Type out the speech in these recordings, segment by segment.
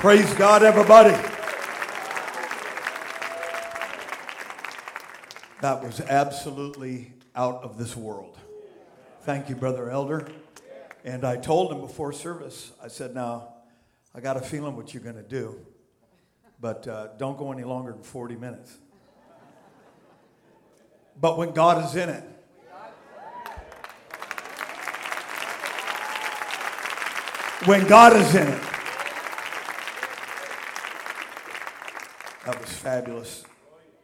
Praise God, everybody. That was absolutely out of this world. Thank you, Brother Elder. And I told him before service, I said, Now, I got a feeling what you're going to do, but uh, don't go any longer than 40 minutes. But when God is in it, when God is in it, that was fabulous.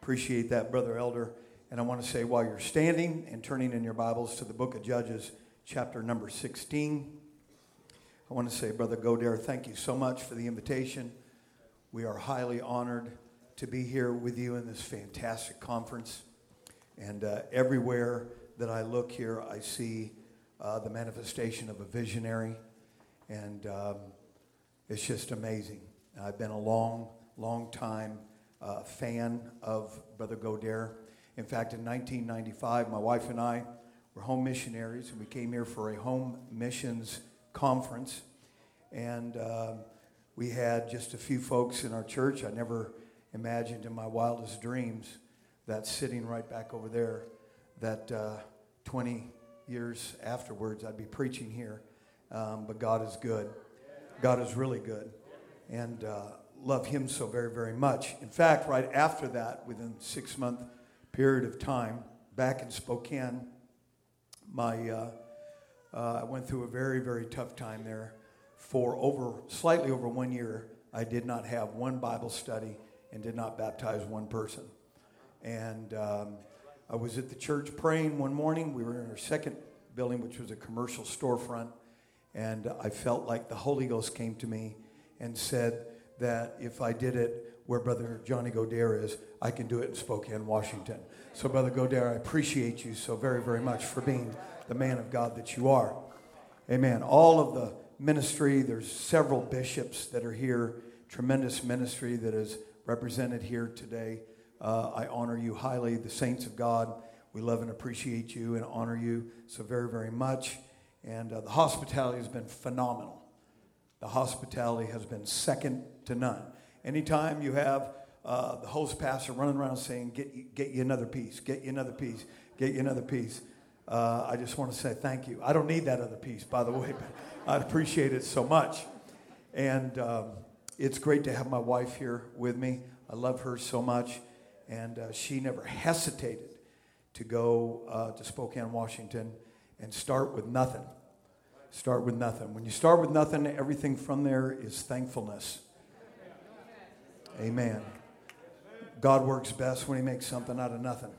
Appreciate that, Brother Elder. And I want to say while you're standing and turning in your Bibles to the book of Judges, chapter number 16, I want to say, Brother Godair, thank you so much for the invitation. We are highly honored to be here with you in this fantastic conference. And uh, everywhere that I look here, I see uh, the manifestation of a visionary. And um, it's just amazing. I've been a long, long time uh, fan of Brother Godair. In fact, in 1995, my wife and I were home missionaries, and we came here for a home missions conference. And uh, we had just a few folks in our church. I never imagined in my wildest dreams that sitting right back over there, that uh, 20 years afterwards, I'd be preaching here. Um, but God is good. God is really good. And uh, love Him so very, very much. In fact, right after that, within six month period of time, back in Spokane, my uh, uh, I went through a very, very tough time there. For over slightly over one year, I did not have one Bible study and did not baptize one person. And um, I was at the church praying one morning. We were in our second building, which was a commercial storefront. And I felt like the Holy Ghost came to me and said that if I did it where Brother Johnny Godair is, I can do it in Spokane, Washington. So, Brother Godair, I appreciate you so very, very much for being the man of God that you are. Amen. All of the ministry, there's several bishops that are here, tremendous ministry that is represented here today. Uh, I honor you highly, the saints of God. We love and appreciate you and honor you so very, very much. And uh, the hospitality has been phenomenal. The hospitality has been second to none. Anytime you have uh, the host pastor running around saying, get get you another piece, get you another piece, get you another piece, uh, I just want to say thank you. I don't need that other piece, by the way, but I appreciate it so much. And um, it's great to have my wife here with me. I love her so much. And uh, she never hesitated to go uh, to Spokane, Washington, and start with nothing. Start with nothing. When you start with nothing, everything from there is thankfulness. Amen. God works best when He makes something out of nothing.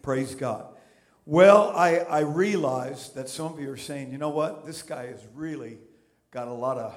Praise God. Well, I, I realize that some of you are saying, you know what? This guy has really got a lot of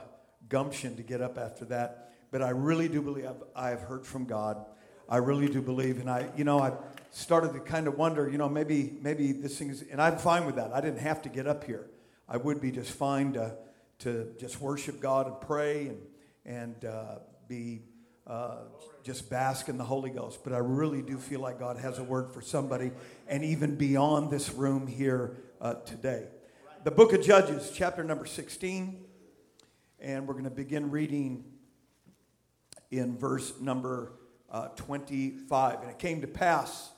gumption to get up after that. But I really do believe I've, I've heard from God. I really do believe. And I, you know, I started to kind of wonder, you know, maybe, maybe this thing is, and I'm fine with that. I didn't have to get up here. I would be just fine to, to just worship God and pray and, and uh, be uh, just bask in the Holy Ghost. But I really do feel like God has a word for somebody, and even beyond this room here uh, today. The book of Judges, chapter number 16, and we're going to begin reading in verse number uh, 25. And it came to pass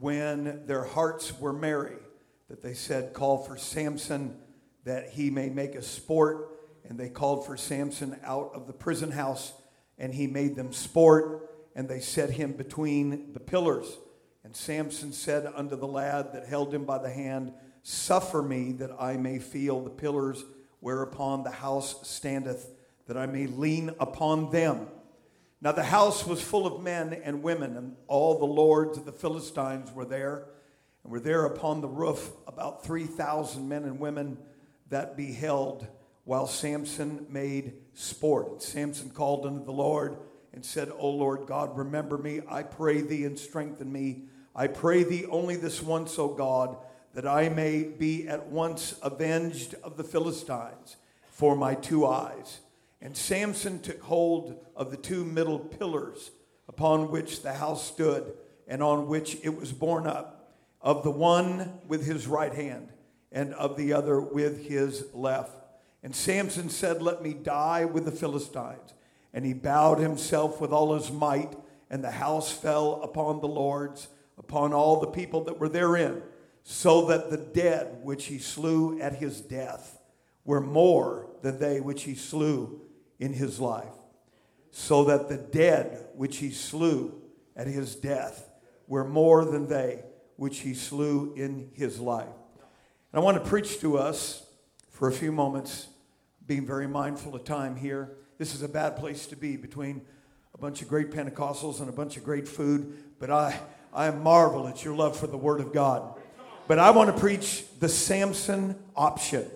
when their hearts were merry that they said, Call for Samson that he may make a sport. And they called for Samson out of the prison house and he made them sport, and they set him between the pillars. And Samson said unto the lad that held him by the hand, Suffer me that I may feel the pillars whereupon the house standeth, that I may lean upon them. Now the house was full of men and women, and all the lords of the Philistines were there, and were there upon the roof about 3,000 men and women that beheld while Samson made sport. And Samson called unto the Lord and said, O Lord God, remember me, I pray thee, and strengthen me. I pray thee only this once, O God, that I may be at once avenged of the Philistines for my two eyes. And Samson took hold of the two middle pillars upon which the house stood and on which it was borne up, of the one with his right hand and of the other with his left And Samson said, Let me die with the Philistines. And he bowed himself with all his might, and the house fell upon the lords, upon all the people that were therein, so that the dead which he slew at his death were more than they which he slew in his life. So that the dead which he slew at his death were more than they which he slew in his life. And I want to preach to us for a few moments, being very mindful of time here. This is a bad place to be between a bunch of great Pentecostals and a bunch of great food, but I, I marvel at your love for the Word of God. But I want to preach the Samson option.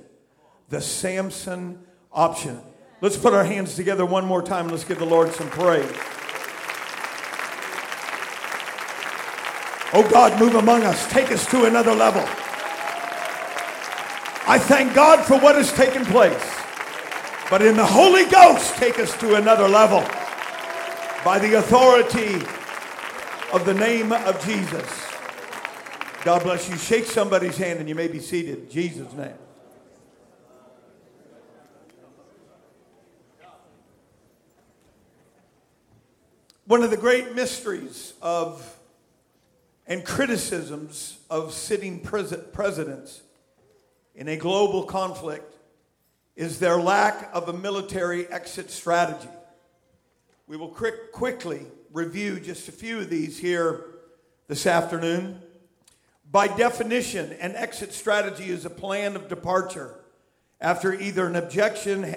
The Samson option. Let's put our hands together one more time and let's give the Lord some praise. Oh God, move among us. Take us to another level. I thank God for what has taken place. But in the Holy Ghost, take us to another level by the authority of the name of Jesus. God bless you. Shake somebody's hand and you may be seated. Jesus' name. One of the great mysteries of and criticisms of sitting pres- presidents in a global conflict is their lack of a military exit strategy. We will quick, quickly review just a few of these here this afternoon. By definition, an exit strategy is a plan of departure after either an objection,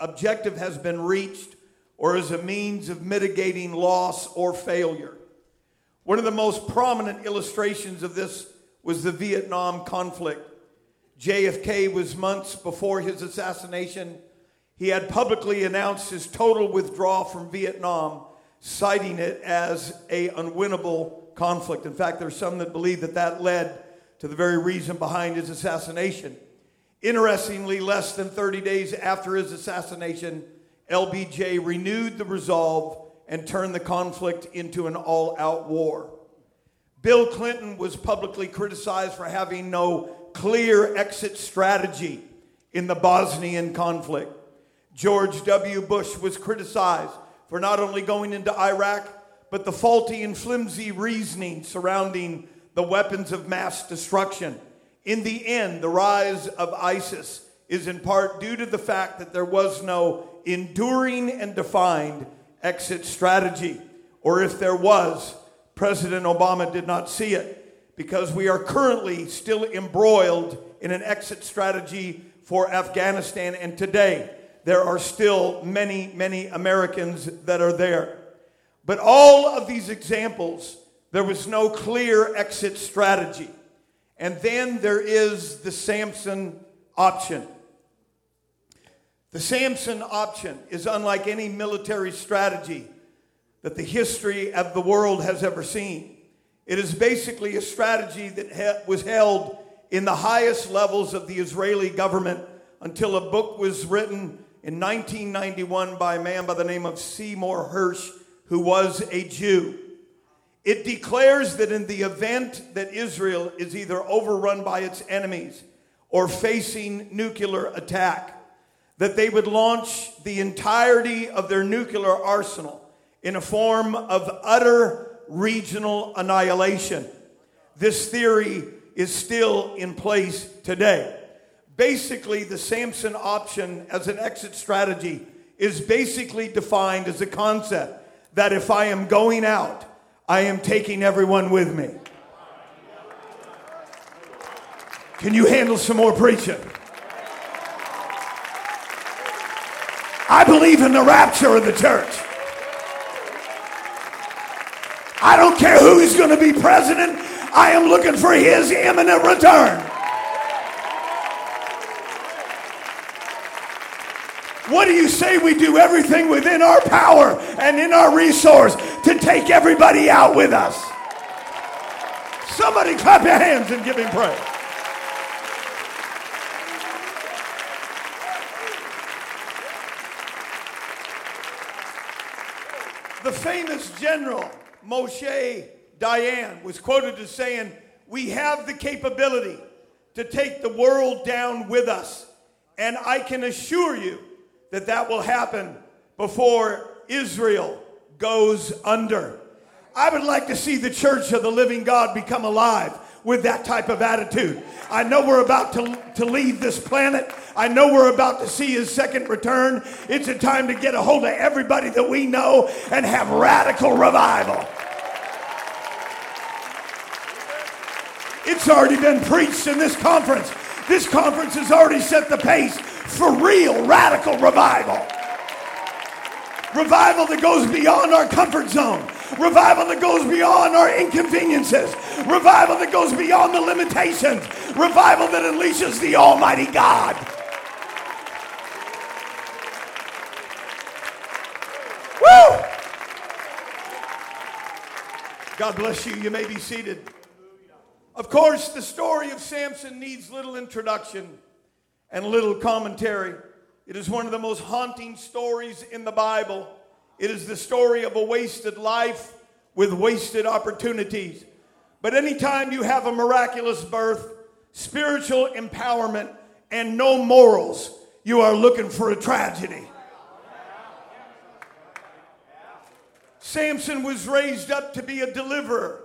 objective has been reached or as a means of mitigating loss or failure. One of the most prominent illustrations of this was the Vietnam conflict. JFK was months before his assassination. He had publicly announced his total withdrawal from Vietnam, citing it as a unwinnable conflict. In fact, there's some that believe that that led to the very reason behind his assassination. Interestingly, less than 30 days after his assassination, LBJ renewed the resolve and turned the conflict into an all out war. Bill Clinton was publicly criticized for having no clear exit strategy in the Bosnian conflict. George W. Bush was criticized for not only going into Iraq, but the faulty and flimsy reasoning surrounding the weapons of mass destruction. In the end, the rise of ISIS is in part due to the fact that there was no enduring and defined exit strategy. Or if there was, President Obama did not see it because we are currently still embroiled in an exit strategy for Afghanistan. And today, there are still many, many Americans that are there. But all of these examples, there was no clear exit strategy. And then there is the Samson option. The Samson option is unlike any military strategy that the history of the world has ever seen. It is basically a strategy that was held in the highest levels of the Israeli government until a book was written in 1991 by a man by the name of Seymour Hersh, who was a Jew. It declares that in the event that Israel is either overrun by its enemies or facing nuclear attack, that they would launch the entirety of their nuclear arsenal in a form of utter regional annihilation. This theory is still in place today. Basically, the Samson option as an exit strategy is basically defined as a concept that if I am going out, I am taking everyone with me. Can you handle some more preaching? I believe in the rapture of the church. I don't care who's going to be president. I am looking for his imminent return. What do you say we do everything within our power and in our resource to take everybody out with us? Somebody clap your hands and give him praise. Famous general Moshe Dayan was quoted as saying, We have the capability to take the world down with us And I can assure you that that will happen before Israel goes under. I would like to see the church of the living God become alive with that type of attitude. I know we're about to, to leave this planet. I know we're about to see his second return. It's a time to get a hold of everybody that we know and have radical revival. It's already been preached in this conference. This conference has already set the pace for real radical revival. Revival that goes beyond our comfort zone. Revival that goes beyond our inconveniences. Revival that goes beyond the limitations. Revival that unleashes the Almighty God. Woo! God bless you. You may be seated. Of course, the story of Samson needs little introduction and little commentary. It is one of the most haunting stories in the Bible. It is the story of a wasted life with wasted opportunities. But anytime you have a miraculous birth, spiritual empowerment, and no morals, you are looking for a tragedy. Samson was raised up to be a deliverer.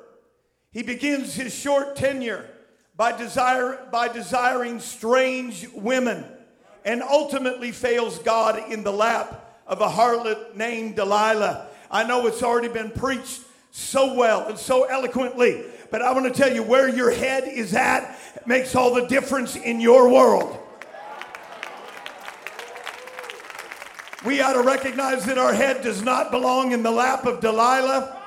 He begins his short tenure by, desire, by desiring strange women and ultimately fails God in the lap of a harlot named Delilah. I know it's already been preached so well and so eloquently, but I want to tell you where your head is at makes all the difference in your world. We ought to recognize that our head does not belong in the lap of Delilah.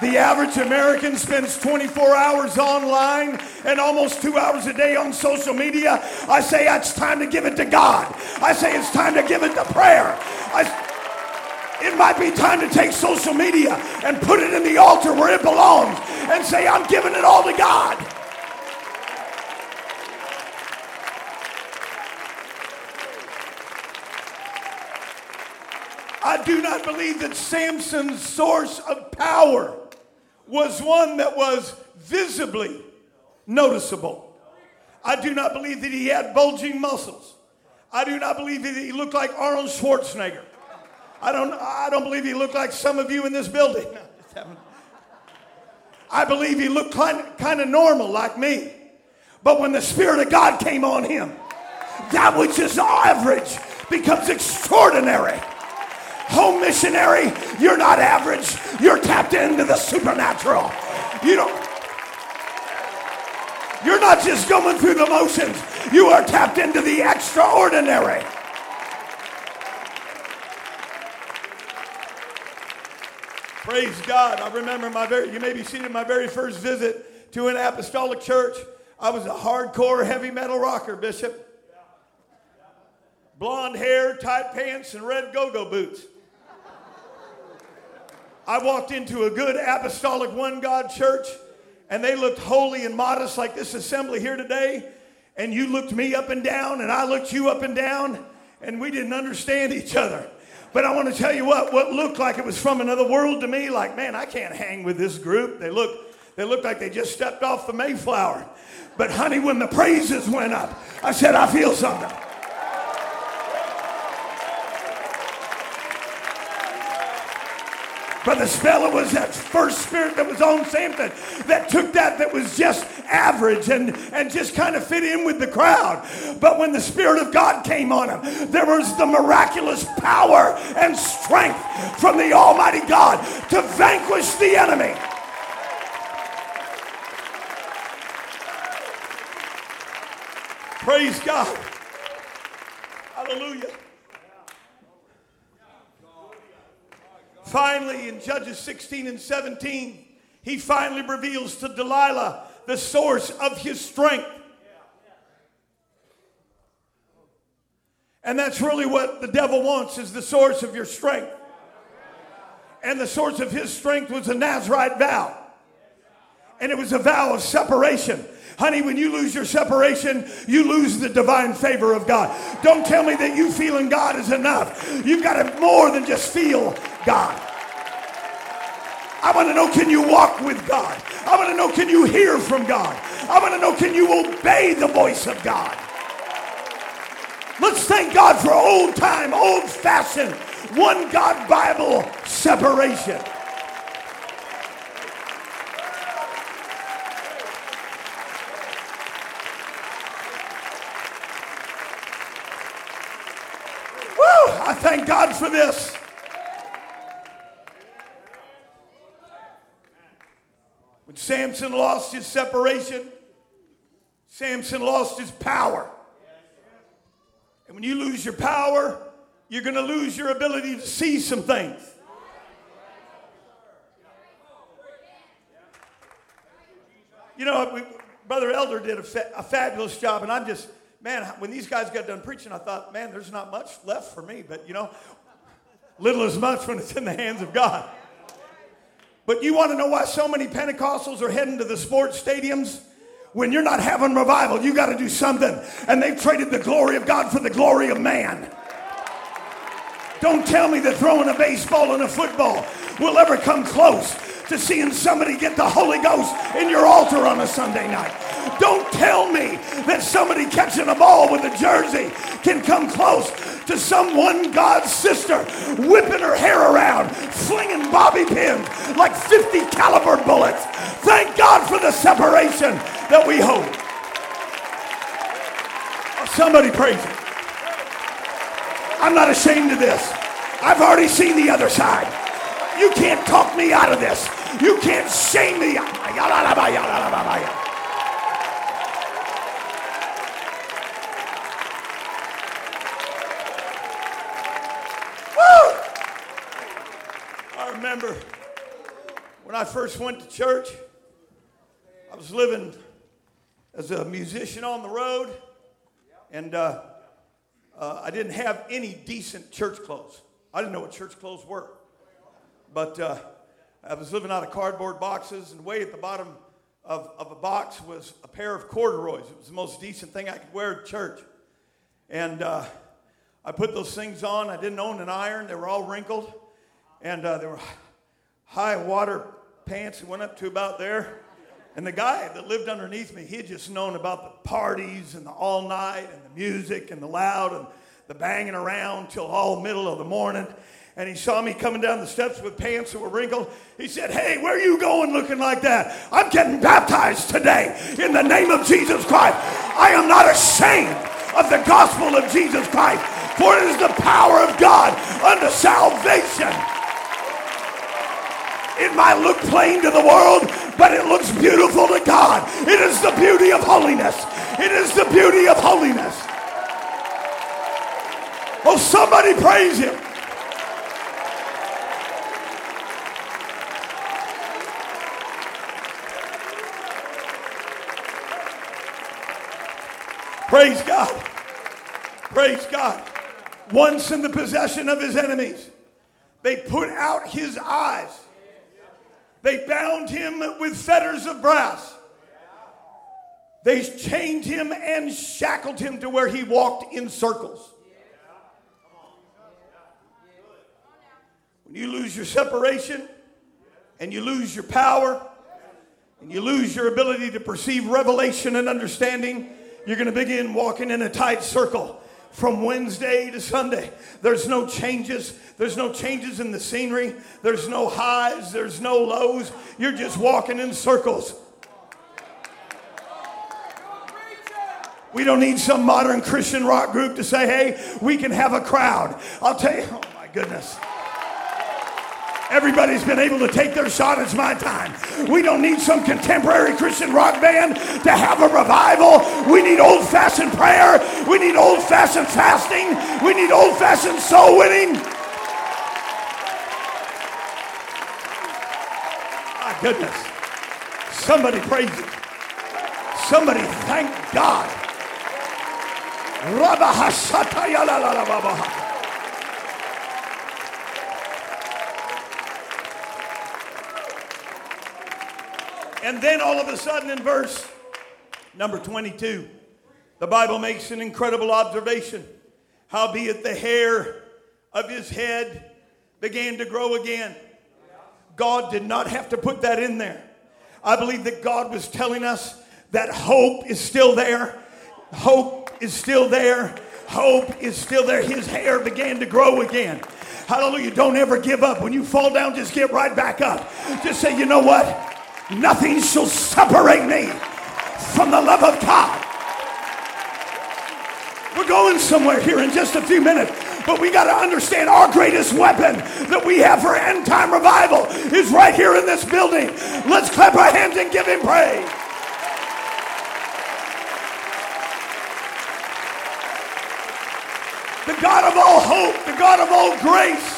The average American spends 24 hours online and almost two hours a day on social media. I say it's time to give it to God. I say it's time to give it to prayer. I, it might be time to take social media and put it in the altar where it belongs and say, I'm giving it all to God. I do not believe that Samson's source of power was one that was visibly noticeable. I do not believe that he had bulging muscles. I do not believe that he looked like Arnold Schwarzenegger. I don't, I don't believe he looked like some of you in this building. I believe he looked kind, kind of normal like me. But when the Spirit of God came on him, that which is average becomes extraordinary. Home missionary, you're not average. You're tapped into the supernatural. You don't. You're not just going through the motions. You are tapped into the extraordinary. Praise God. I remember my very, you may be seated my very first visit to an apostolic church. I was a hardcore heavy metal rocker, Bishop. Blonde hair, tight pants, and red go go boots. I walked into a good apostolic one God church and they looked holy and modest like this assembly here today. And you looked me up and down and I looked you up and down and we didn't understand each other. But I want to tell you what, what looked like it was from another world to me, like, man, I can't hang with this group. They look, they looked like they just stepped off the Mayflower. But honey, when the praises went up, I said, I feel something. Brother Spella was that first spirit that was on Samson that took that that was just average and, and just kind of fit in with the crowd. But when the Spirit of God came on him, there was the miraculous power and strength from the Almighty God to vanquish the enemy. Praise God. Hallelujah. Finally, in Judges 16 and 17, he finally reveals to Delilah the source of his strength. And that's really what the devil wants is the source of your strength. And the source of his strength was a Nazarite vow. And it was a vow of separation. Honey, when you lose your separation, you lose the divine favor of God. Don't tell me that you feeling God is enough. You've got to more than just feel God. I want to know can you walk with God? I want to know can you hear from God? I want to know can you obey the voice of God? Let's thank God for old time, old fashioned, one God Bible separation. Woo! I thank God for this. Samson lost his separation, Samson lost his power. And when you lose your power, you're going to lose your ability to see some things. You know, we, Brother Elder did a, fa- a fabulous job, and I'm just, man, when these guys got done preaching, I thought, man, there's not much left for me. But, you know, little is much when it's in the hands of God. But you want to know why so many Pentecostals are heading to the sports stadiums? When you're not having revival, you got to do something. And they've traded the glory of God for the glory of man. Don't tell me that throwing a baseball and a football will ever come close to seeing somebody get the Holy Ghost in your altar on a Sunday night. Don't tell me that somebody catching a ball with a jersey can come close to some one God's sister whipping her hair around, flinging bobby pins like 50 caliber bullets. Thank God for the separation that we hold. Somebody praise Him. I'm not ashamed of this. I've already seen the other side. You can't talk me out of this. You can't shame me. I remember when I first went to church, I was living as a musician on the road, and uh, uh, I didn't have any decent church clothes. I didn't know what church clothes were. But uh, I was living out of cardboard boxes, and way at the bottom of, of a box was a pair of corduroys. It was the most decent thing I could wear at church. And uh, I put those things on. I didn't own an iron, they were all wrinkled. And uh, they were high water pants that went up to about there. And the guy that lived underneath me, he had just known about the parties and the all night and the music and the loud and the banging around till all middle of the morning. And he saw me coming down the steps with pants that were wrinkled. He said, Hey, where are you going looking like that? I'm getting baptized today in the name of Jesus Christ. I am not ashamed of the gospel of Jesus Christ, for it is the power of God unto salvation. It might look plain to the world, but it looks beautiful to God. It is the beauty of holiness. It is the beauty of holiness. Oh, somebody praise him. Praise God. Praise God. Once in the possession of his enemies, they put out his eyes. They bound him with fetters of brass. They chained him and shackled him to where he walked in circles. When you lose your separation and you lose your power and you lose your ability to perceive revelation and understanding, you're going to begin walking in a tight circle from Wednesday to Sunday. There's no changes. There's no changes in the scenery. There's no highs. There's no lows. You're just walking in circles. We don't need some modern Christian rock group to say, hey, we can have a crowd. I'll tell you, oh my goodness. Everybody's been able to take their shot. It's my time. We don't need some contemporary Christian rock band to have a revival. We need old fashioned prayer. We need old fashioned fasting. We need old fashioned soul winning. My goodness. Somebody praise Him. Somebody thank God. And then all of a sudden in verse number 22, the Bible makes an incredible observation. Howbeit the hair of his head began to grow again. God did not have to put that in there. I believe that God was telling us that hope is still there. Hope is still there. Hope is still there. His hair began to grow again. Hallelujah. Don't ever give up. When you fall down, just get right back up. Just say, you know what? Nothing shall separate me from the love of God. We're going somewhere here in just a few minutes. But we got to understand our greatest weapon that we have for end time revival is right here in this building. Let's clap our hands and give him praise. The God of all hope, the God of all grace.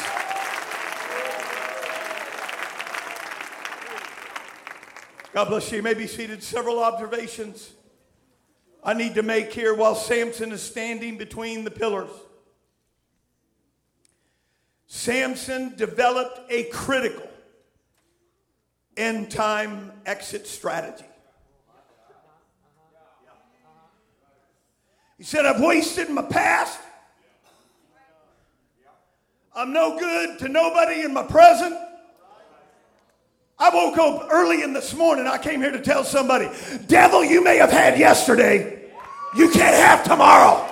God bless you. you may be seated. Several observations I need to make here while Samson is standing between the pillars. Samson developed a critical end time exit strategy. He said, I've wasted my past. I'm no good to nobody in my present. I woke up early in this morning. I came here to tell somebody, devil, you may have had yesterday. You can't have tomorrow.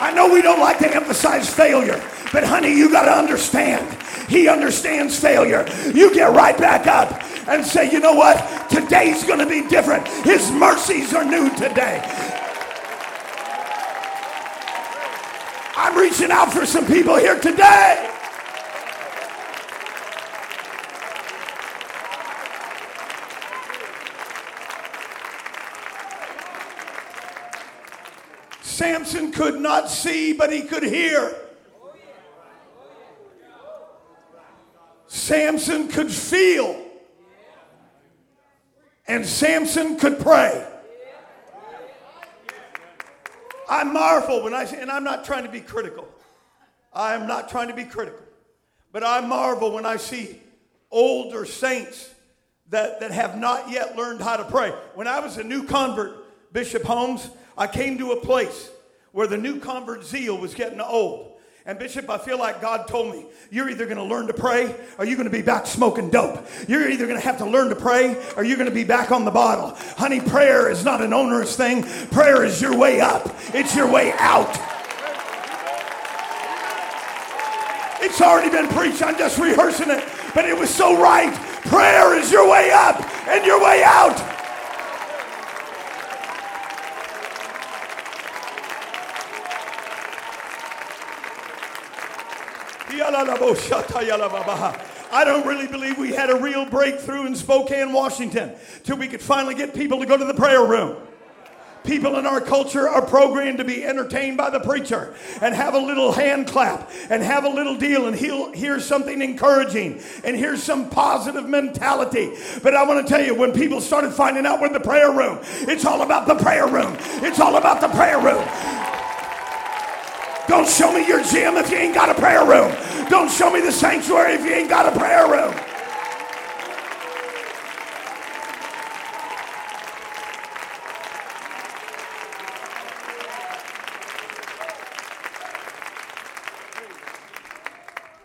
I know we don't like to emphasize failure, but honey, you got to understand. He understands failure. You get right back up and say, you know what? Today's going to be different. His mercies are new today. I'm reaching out for some people here today. Samson could not see, but he could hear. Samson could feel. And Samson could pray. I marvel when I see, and I'm not trying to be critical. I am not trying to be critical. But I marvel when I see older saints that, that have not yet learned how to pray. When I was a new convert, Bishop Holmes, I came to a place where the new convert zeal was getting old. And Bishop, I feel like God told me, you're either going to learn to pray or you're going to be back smoking dope. You're either going to have to learn to pray or you're going to be back on the bottle. Honey, prayer is not an onerous thing. Prayer is your way up. It's your way out. It's already been preached. I'm just rehearsing it. But it was so right. Prayer is your way up and your way out. I don't really believe we had a real breakthrough in Spokane, Washington, till we could finally get people to go to the prayer room. People in our culture are programmed to be entertained by the preacher and have a little hand clap and have a little deal and he'll hear something encouraging and hear some positive mentality. But I want to tell you, when people started finding out we're in the prayer room, it's all about the prayer room. It's all about the prayer room. Don't show me your gym if you ain't got a prayer room. Don't show me the sanctuary if you ain't got a prayer room.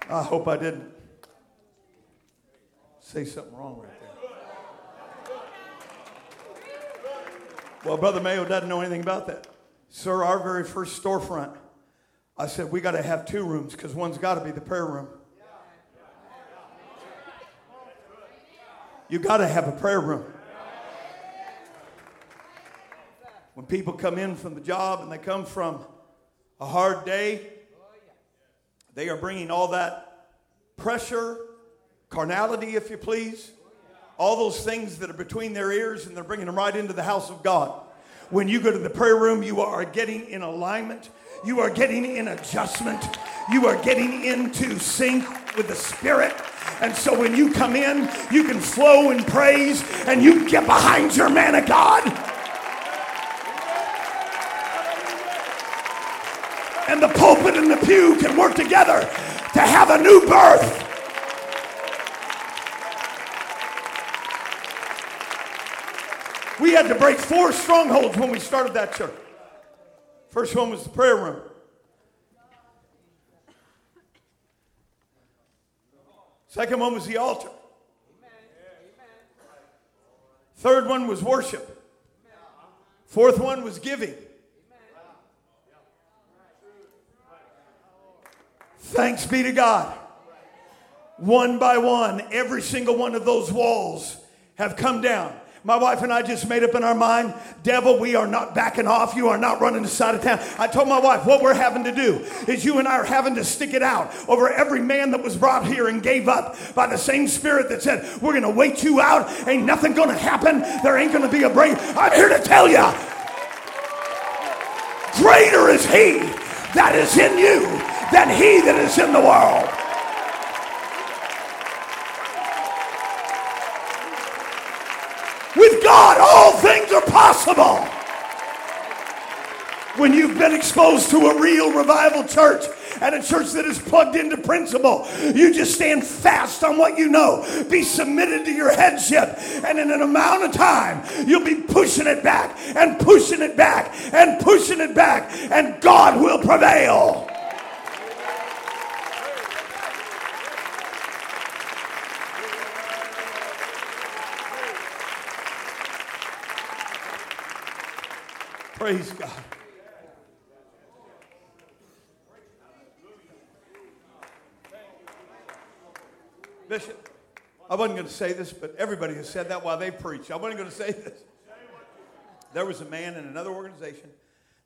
I hope I didn't say something wrong right there. Well, Brother Mayo doesn't know anything about that. Sir, our very first storefront I said, we got to have two rooms because one's got to be the prayer room. You got to have a prayer room. When people come in from the job and they come from a hard day, they are bringing all that pressure, carnality, if you please, all those things that are between their ears, and they're bringing them right into the house of God. When you go to the prayer room, you are getting in alignment you are getting in adjustment. You are getting into sync with the Spirit. And so when you come in, you can flow in praise and you get behind your man of God. And the pulpit and the pew can work together to have a new birth. We had to break four strongholds when we started that church. First one was the prayer room. Second one was the altar. Third one was worship. Fourth one was giving. Thanks be to God. One by one, every single one of those walls have come down. My wife and I just made up in our mind, devil, we are not backing off. You are not running the side of town. I told my wife, what we're having to do is you and I are having to stick it out over every man that was brought here and gave up by the same spirit that said, we're going to wait you out. Ain't nothing going to happen. There ain't going to be a break. I'm here to tell you, greater is he that is in you than he that is in the world. All things are possible. When you've been exposed to a real revival church and a church that is plugged into principle, you just stand fast on what you know. Be submitted to your headship. And in an amount of time, you'll be pushing it back and pushing it back and pushing it back, and God will prevail. Praise God. Bishop, I wasn't going to say this, but everybody has said that while they preach. I wasn't going to say this. There was a man in another organization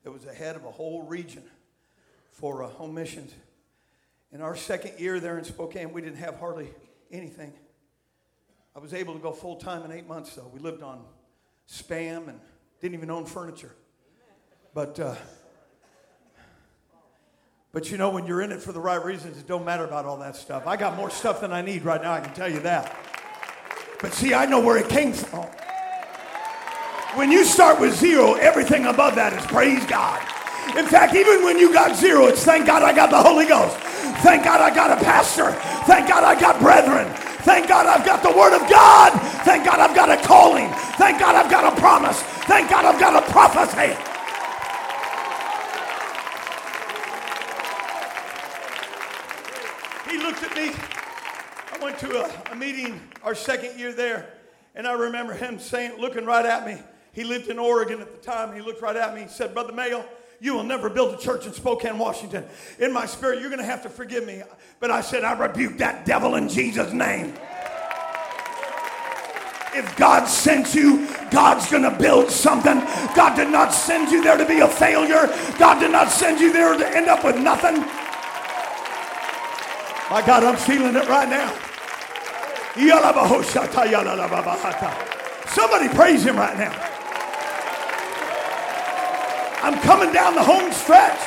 that was the head of a whole region for uh, home missions. In our second year there in Spokane, we didn't have hardly anything. I was able to go full time in eight months, though. We lived on spam and didn't even own furniture. But, uh, but you know, when you're in it for the right reasons, it don't matter about all that stuff. I got more stuff than I need right now, I can tell you that. But see, I know where it came from. When you start with zero, everything above that is praise God. In fact, even when you got zero, it's thank God I got the Holy Ghost. Thank God I got a pastor. Thank God I got brethren. Thank God I've got the Word of God. Thank God I've got a calling. Thank God I've got a promise. Thank God I've got a prophecy. He looked at me. I went to a, meeting our second year there, and I remember him saying, looking right at me. He lived in Oregon at the time. And he looked right at me. He said, Brother Mayo, you will never build a church in Spokane, Washington. In my spirit, you're going to have to forgive me. But I said, I rebuke that devil in Jesus' name. If God sent you, God's going to build something. God did not send you there to be a failure. God did not send you there to end up with nothing. My God, I'm feeling it right now. Somebody praise him right now. I'm coming down the home stretch.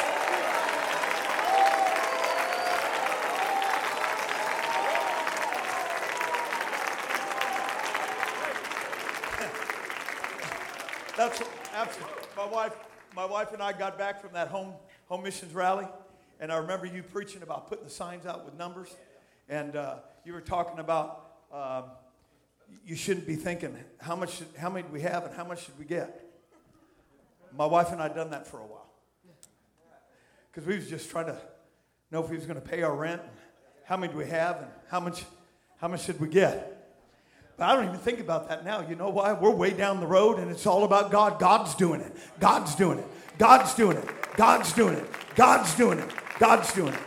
That's absolutely. My wife, my wife and I got back from that home home missions rally, and I remember you preaching about putting the signs out with numbers, and uh, you were talking about um, you shouldn't be thinking how much should, how many do we have and how much should we get. My wife and I done that for a while because we was just trying to know if we was going to pay our rent, and how many do we have, and how much how much should we get. But I don't even think about that now. You know why? We're way down the road and it's all about God. God's doing it. God's doing it. God's doing it. God's doing it. God's doing it. God's doing it.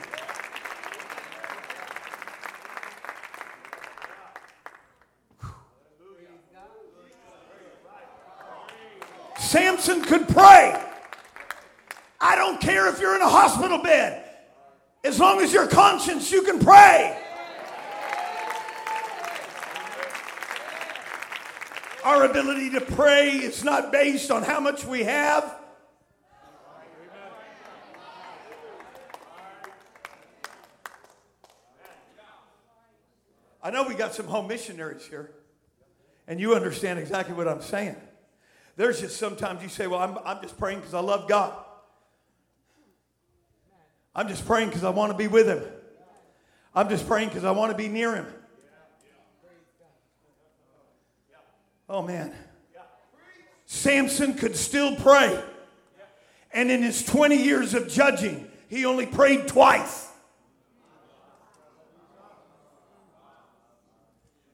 Samson could pray. I don't care if you're in a hospital bed. As long as your conscience, you can pray. Our ability to pray is not based on how much we have. I know we got some home missionaries here, and you understand exactly what I'm saying. There's just sometimes you say, Well, I'm, I'm just praying because I love God. I'm just praying because I want to be with Him. I'm just praying because I want to be near Him. Oh, man. Samson could still pray. And in his 20 years of judging, he only prayed twice.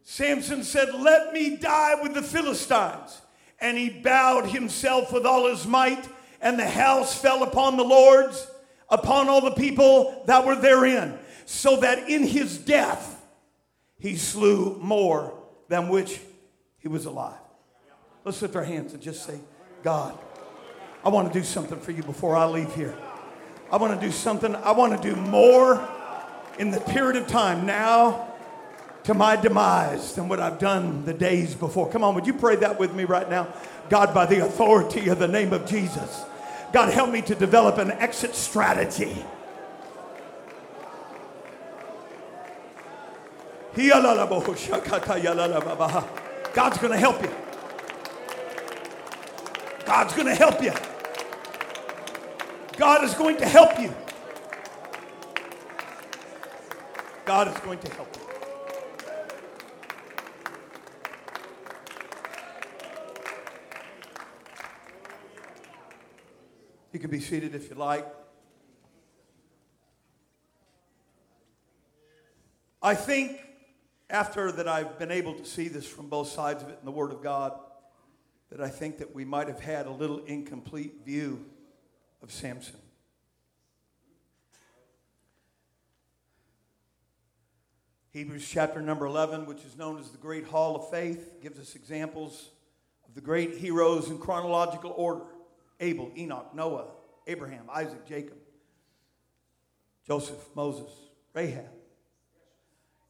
Samson said, Let me die with the Philistines. And he bowed himself with all his might, and the house fell upon the Lord's, upon all the people that were therein, so that in his death he slew more than which he was alive. Let's lift our hands and just say, God, I want to do something for you before I leave here. I want to do something, I want to do more in the period of time now to my demise than what I've done the days before. Come on, would you pray that with me right now? God, by the authority of the name of Jesus, God, help me to develop an exit strategy. God's going to help you. God's going to help you. God is going to help you. God is going to help you. You can be seated if you like. I think after that I've been able to see this from both sides of it in the Word of God, that I think that we might have had a little incomplete view of Samson. Hebrews chapter number 11, which is known as the Great Hall of Faith, gives us examples of the great heroes in chronological order Abel, Enoch, Noah, Abraham, Isaac, Jacob, Joseph, Moses, Rahab.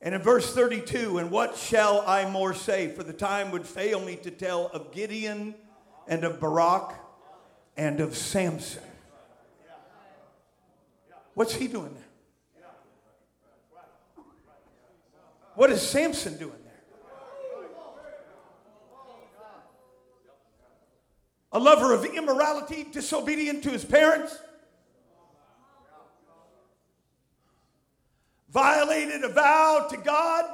And in verse 32, and what shall I more say? For the time would fail me to tell of Gideon and of Barak and of Samson. What's he doing there? What is Samson doing there? A lover of immorality, disobedient to his parents, violated a vow to God.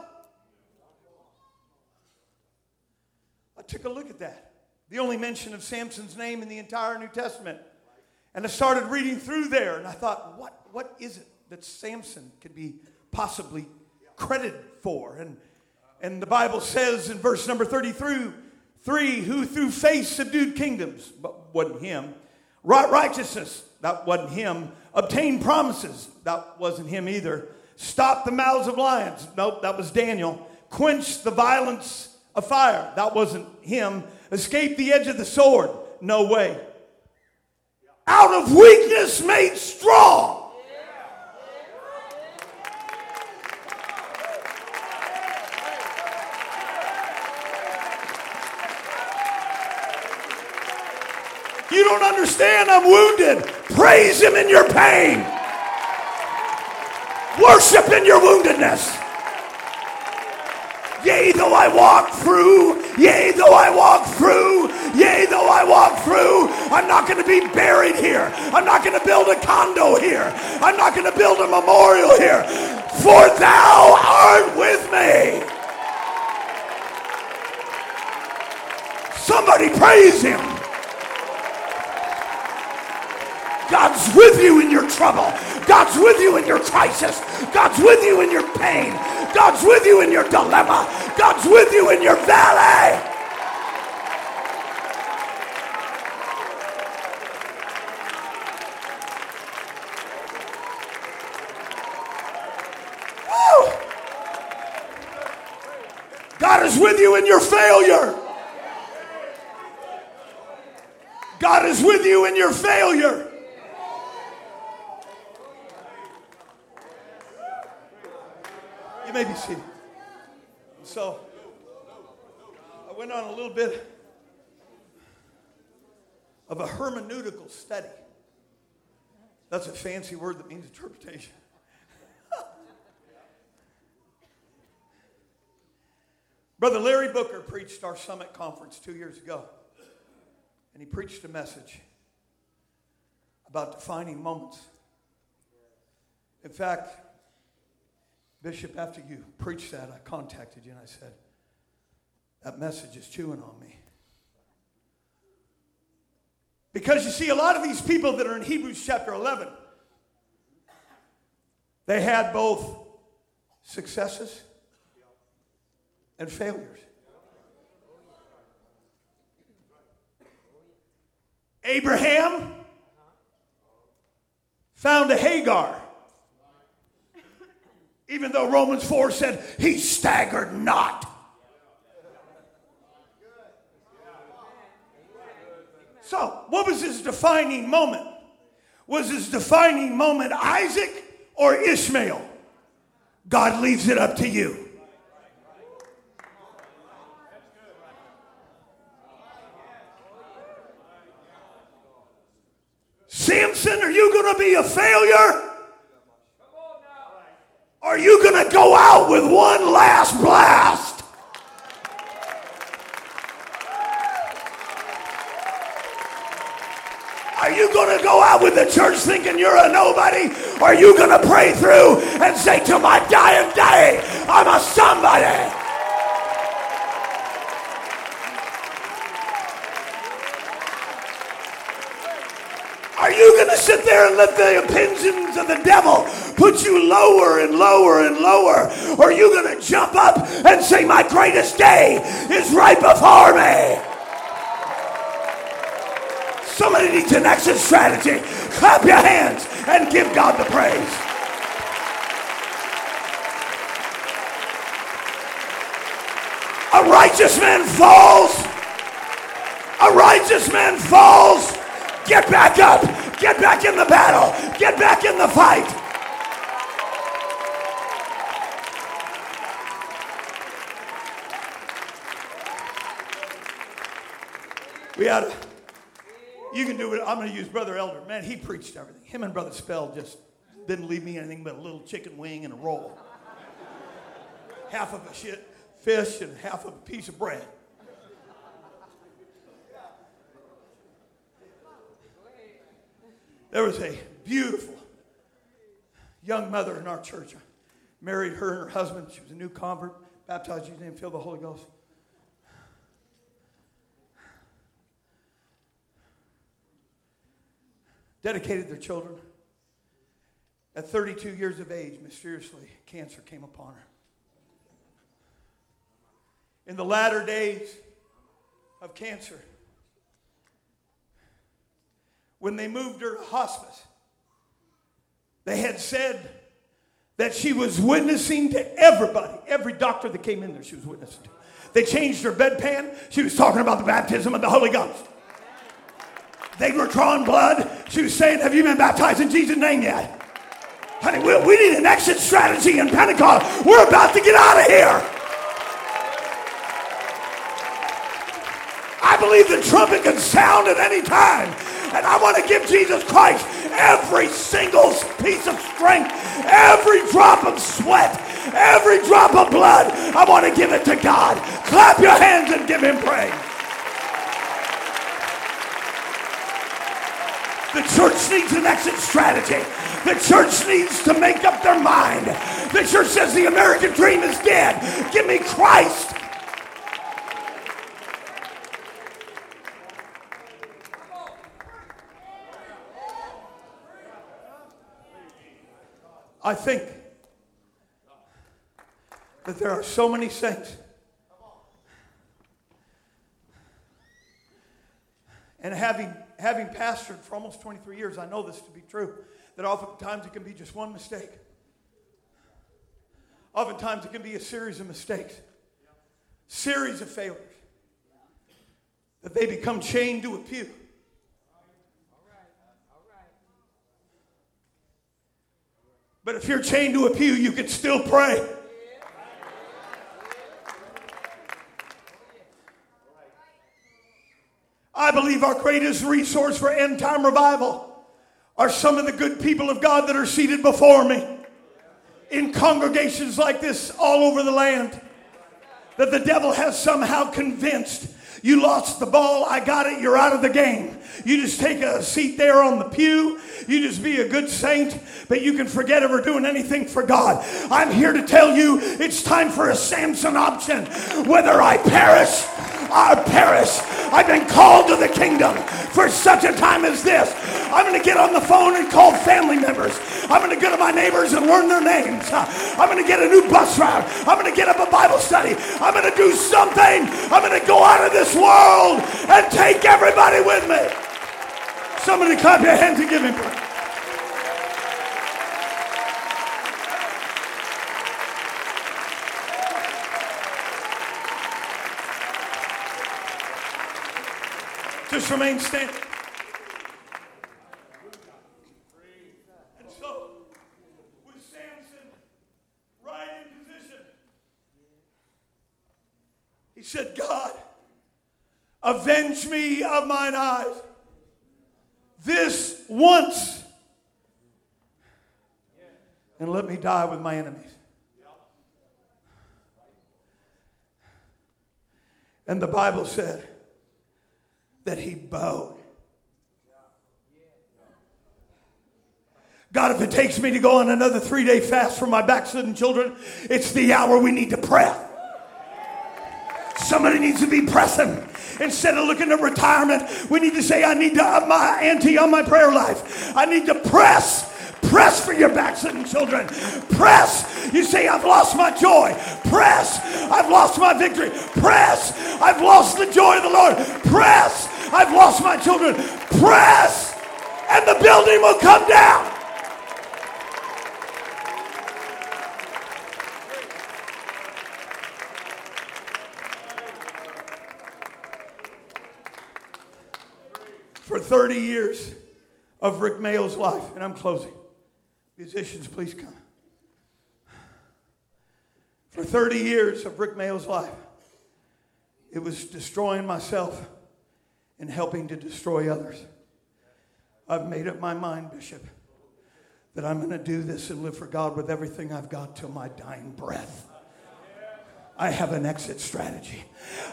I took a look at that. The only mention of Samson's name in the entire New Testament. And I started reading through there, and I thought, what, what is it that Samson could be possibly credited for. And, and the Bible says in verse number 33, three, who through faith subdued kingdoms, but wasn't him. Wrought righteousness, that wasn't him. Obtained promises, that wasn't him either. Stopped the mouths of lions, nope, that was Daniel. Quenched the violence of fire, that wasn't him. Escaped the edge of the sword, no way. Out of weakness made strong. Understand. I'm wounded. Praise Him in your pain. Worship in your woundedness. Yea, though I walk through, yea, though I walk through, yea, though I walk through, I'm not going to be buried here. I'm not going to build a condo here. I'm not going to build a memorial here. For thou art with me. Somebody praise him. God's with you in your trouble. God's with you in your crisis. God's with you in your pain. God's with you in your dilemma. God's with you in your valley. Woo! God is with you in your failure. God is with you in your failure. You may be seated. So, I went on a little bit of a hermeneutical study. That's a fancy word that means interpretation. Brother Larry Booker preached our summit conference two years ago, and he preached a message about defining moments. In fact, Bishop, after you preached that, I contacted you and I said, that message is chewing on me. Because you see, a lot of these people that are in Hebrews chapter 11, they had both successes and failures. Abraham found a Hagar. Even though Romans 4 said he staggered not. So, what was his defining moment? Was his defining moment Isaac or Ishmael? God leaves it up to you. Samson, are you going to be a failure? Are you going to go out with one last blast? Are you going to go out with the church thinking you're a nobody? Or are you going to pray through and say, to my dying day, I'm a somebody? Are you going to sit there and let the opinions of the devil put you lower and lower and lower? Or are you going to jump up and say, My greatest day is right before me? Somebody needs an exit strategy. Clap your hands and give God the praise. A righteous man falls. A righteous man falls. Get back up. Get back in the battle. Get back in the fight. Had a you can do it. I'm going to use Brother Elder. Man, he preached everything. Him and Brother Spell just didn't leave me anything but a little chicken wing and a roll. half of a shit fish and half of a piece of bread. There was a beautiful young mother in our church. I married her and her husband. She was a new convert, baptized in name, filled the Holy Ghost. Dedicated their children. At 32 years of age, mysteriously, cancer came upon her. In the latter days of cancer, when they moved her to hospice, they had said that she was witnessing to everybody, every doctor that came in there, she was witnessing to. They changed her bedpan. She was talking about the baptism of the Holy Ghost. They were drawing blood. She was saying, Have you been baptized in Jesus' name yet? Honey, we, we need an exit strategy in Pentecost. We're about to get out of here. I believe the trumpet can sound at any time. And I want to give Jesus Christ every single piece of strength, every drop of sweat, every drop of blood. I want to give it to God. Clap your hands and give him praise. The church needs an exit strategy. The church needs to make up their mind. The church says the American dream is dead. Give me Christ. I think that there are so many saints. And having having pastored for almost 23 years, I know this to be true, that oftentimes it can be just one mistake. Oftentimes it can be a series of mistakes, series of failures, that they become chained to a pew. But if you're chained to a pew, you can still pray. I believe our greatest resource for end time revival are some of the good people of God that are seated before me in congregations like this all over the land. That the devil has somehow convinced you lost the ball. I got it. You're out of the game. You just take a seat there on the pew. You just be a good saint, but you can forget ever doing anything for God. I'm here to tell you it's time for a Samson option. Whether I perish or perish. I've been called to the kingdom for such a time as this. I'm going to get on the phone and call family members. I'm going to go to my neighbors and learn their names. I'm going to get a new bus route. I'm going to get up a Bible study. I'm going to do something. I'm going to go out of this world and take everybody with me. Somebody clap your hands and give him praise. Just remain standing. And so, with Samson right in position, he said, God, avenge me of mine eyes. This once, and let me die with my enemies. And the Bible said, that he bowed. God, if it takes me to go on another three day fast for my backslidden children, it's the hour we need to pray. Somebody needs to be pressing. Instead of looking at retirement, we need to say, I need to up my ante on my prayer life. I need to press. Press for your backslidden children. Press. You say, I've lost my joy. Press. I've lost my victory. Press. I've lost the joy of the Lord. Press. I've lost my children. Press, and the building will come down. For 30 years of Rick Mayo's life, and I'm closing. Musicians, please come. For 30 years of Rick Mayo's life, it was destroying myself and helping to destroy others. I've made up my mind, Bishop, that I'm going to do this and live for God with everything I've got till my dying breath. I have an exit strategy.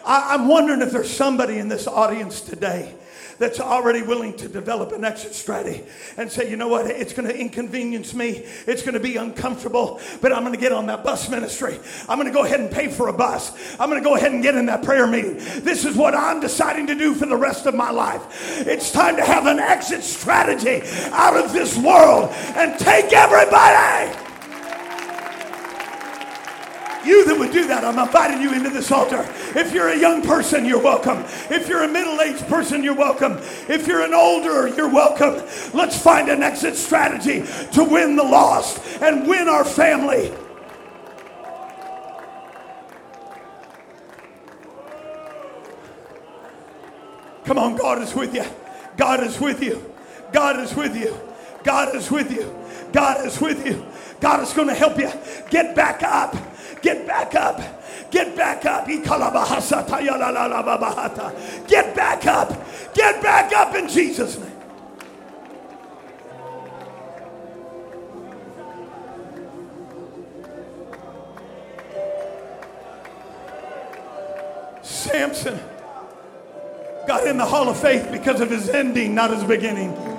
I, am wondering if there's somebody in this audience today that's already willing to develop an exit strategy and say, you know what, it's going to inconvenience me. It's going to be uncomfortable, but I'm going to get on that bus ministry. I'm going to go ahead and pay for a bus. I'm going to go ahead and get in that prayer meeting. This is what I'm deciding to do for the rest of my life. It's time to have an exit strategy out of this world and take everybody. You that would do that, I'm inviting you into this altar. If you're a young person, you're welcome. If you're a middle aged person, you're welcome. If you're an older, you're welcome. Let's find an exit strategy to win the lost and win our family. Come on, God is with you. God is with you. God is with you. God is with you. God is with you. God is going to help you get back up. Get back up. Get back up. Get back up. Get back up in Jesus' name. Samson got in the hall of faith because of his ending, not his beginning.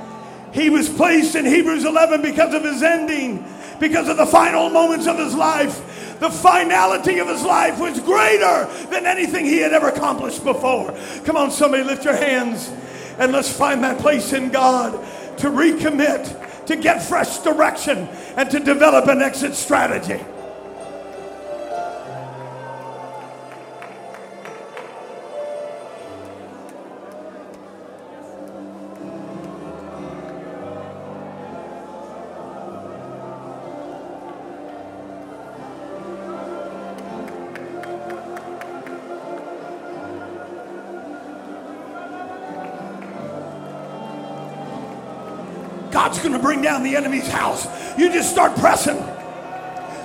He was placed in Hebrews 11 because of his ending, because of the final moments of his life. The finality of his life was greater than anything he had ever accomplished before. Come on, somebody, lift your hands and let's find that place in God to recommit, to get fresh direction, and to develop an exit strategy. Bring down the enemy's house. You just start pressing.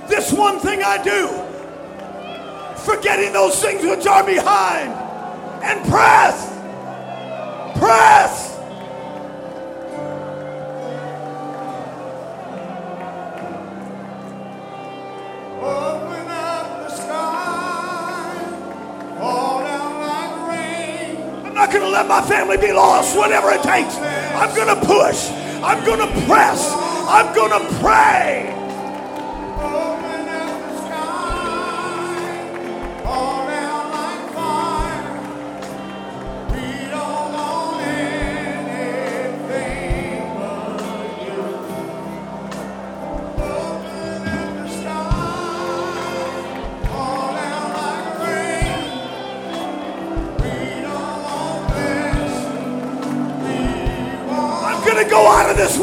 This one thing I do, forgetting those things which are behind, and press. Press. I'm not going to let my family be lost, whatever it takes. I'm going to push. I'm going to press. I'm going to pray.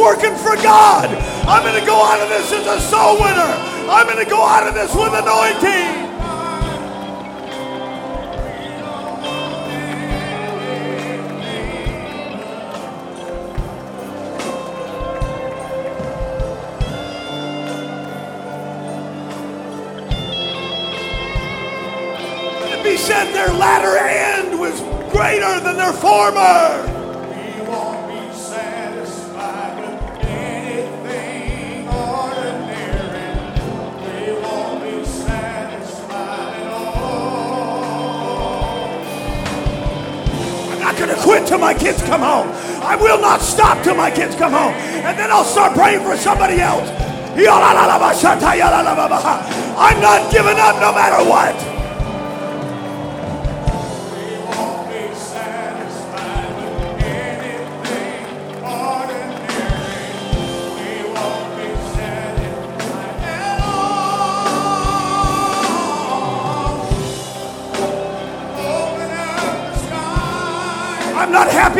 Working for God. I'm going to go out of this as a soul winner. I'm going to go out of this with anointing. said their latter end was greater than their former. Come home. I will not stop till my kids come home. And then I'll start praying for somebody else. I'm not giving up no matter what.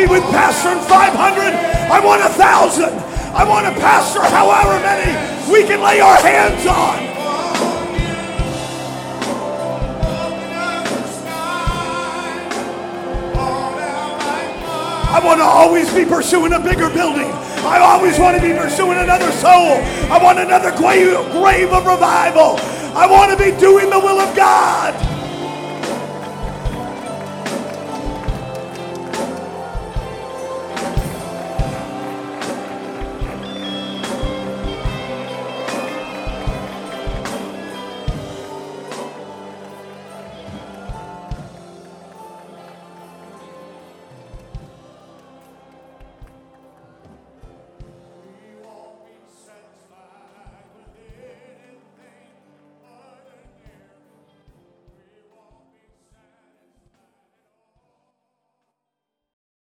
Happy with pastoring 500. I want a thousand. I want a pastor however many we can lay our hands on. I want to always be pursuing a bigger building. I always want to be pursuing another soul. I want another grave of revival. I want to be doing the will of God.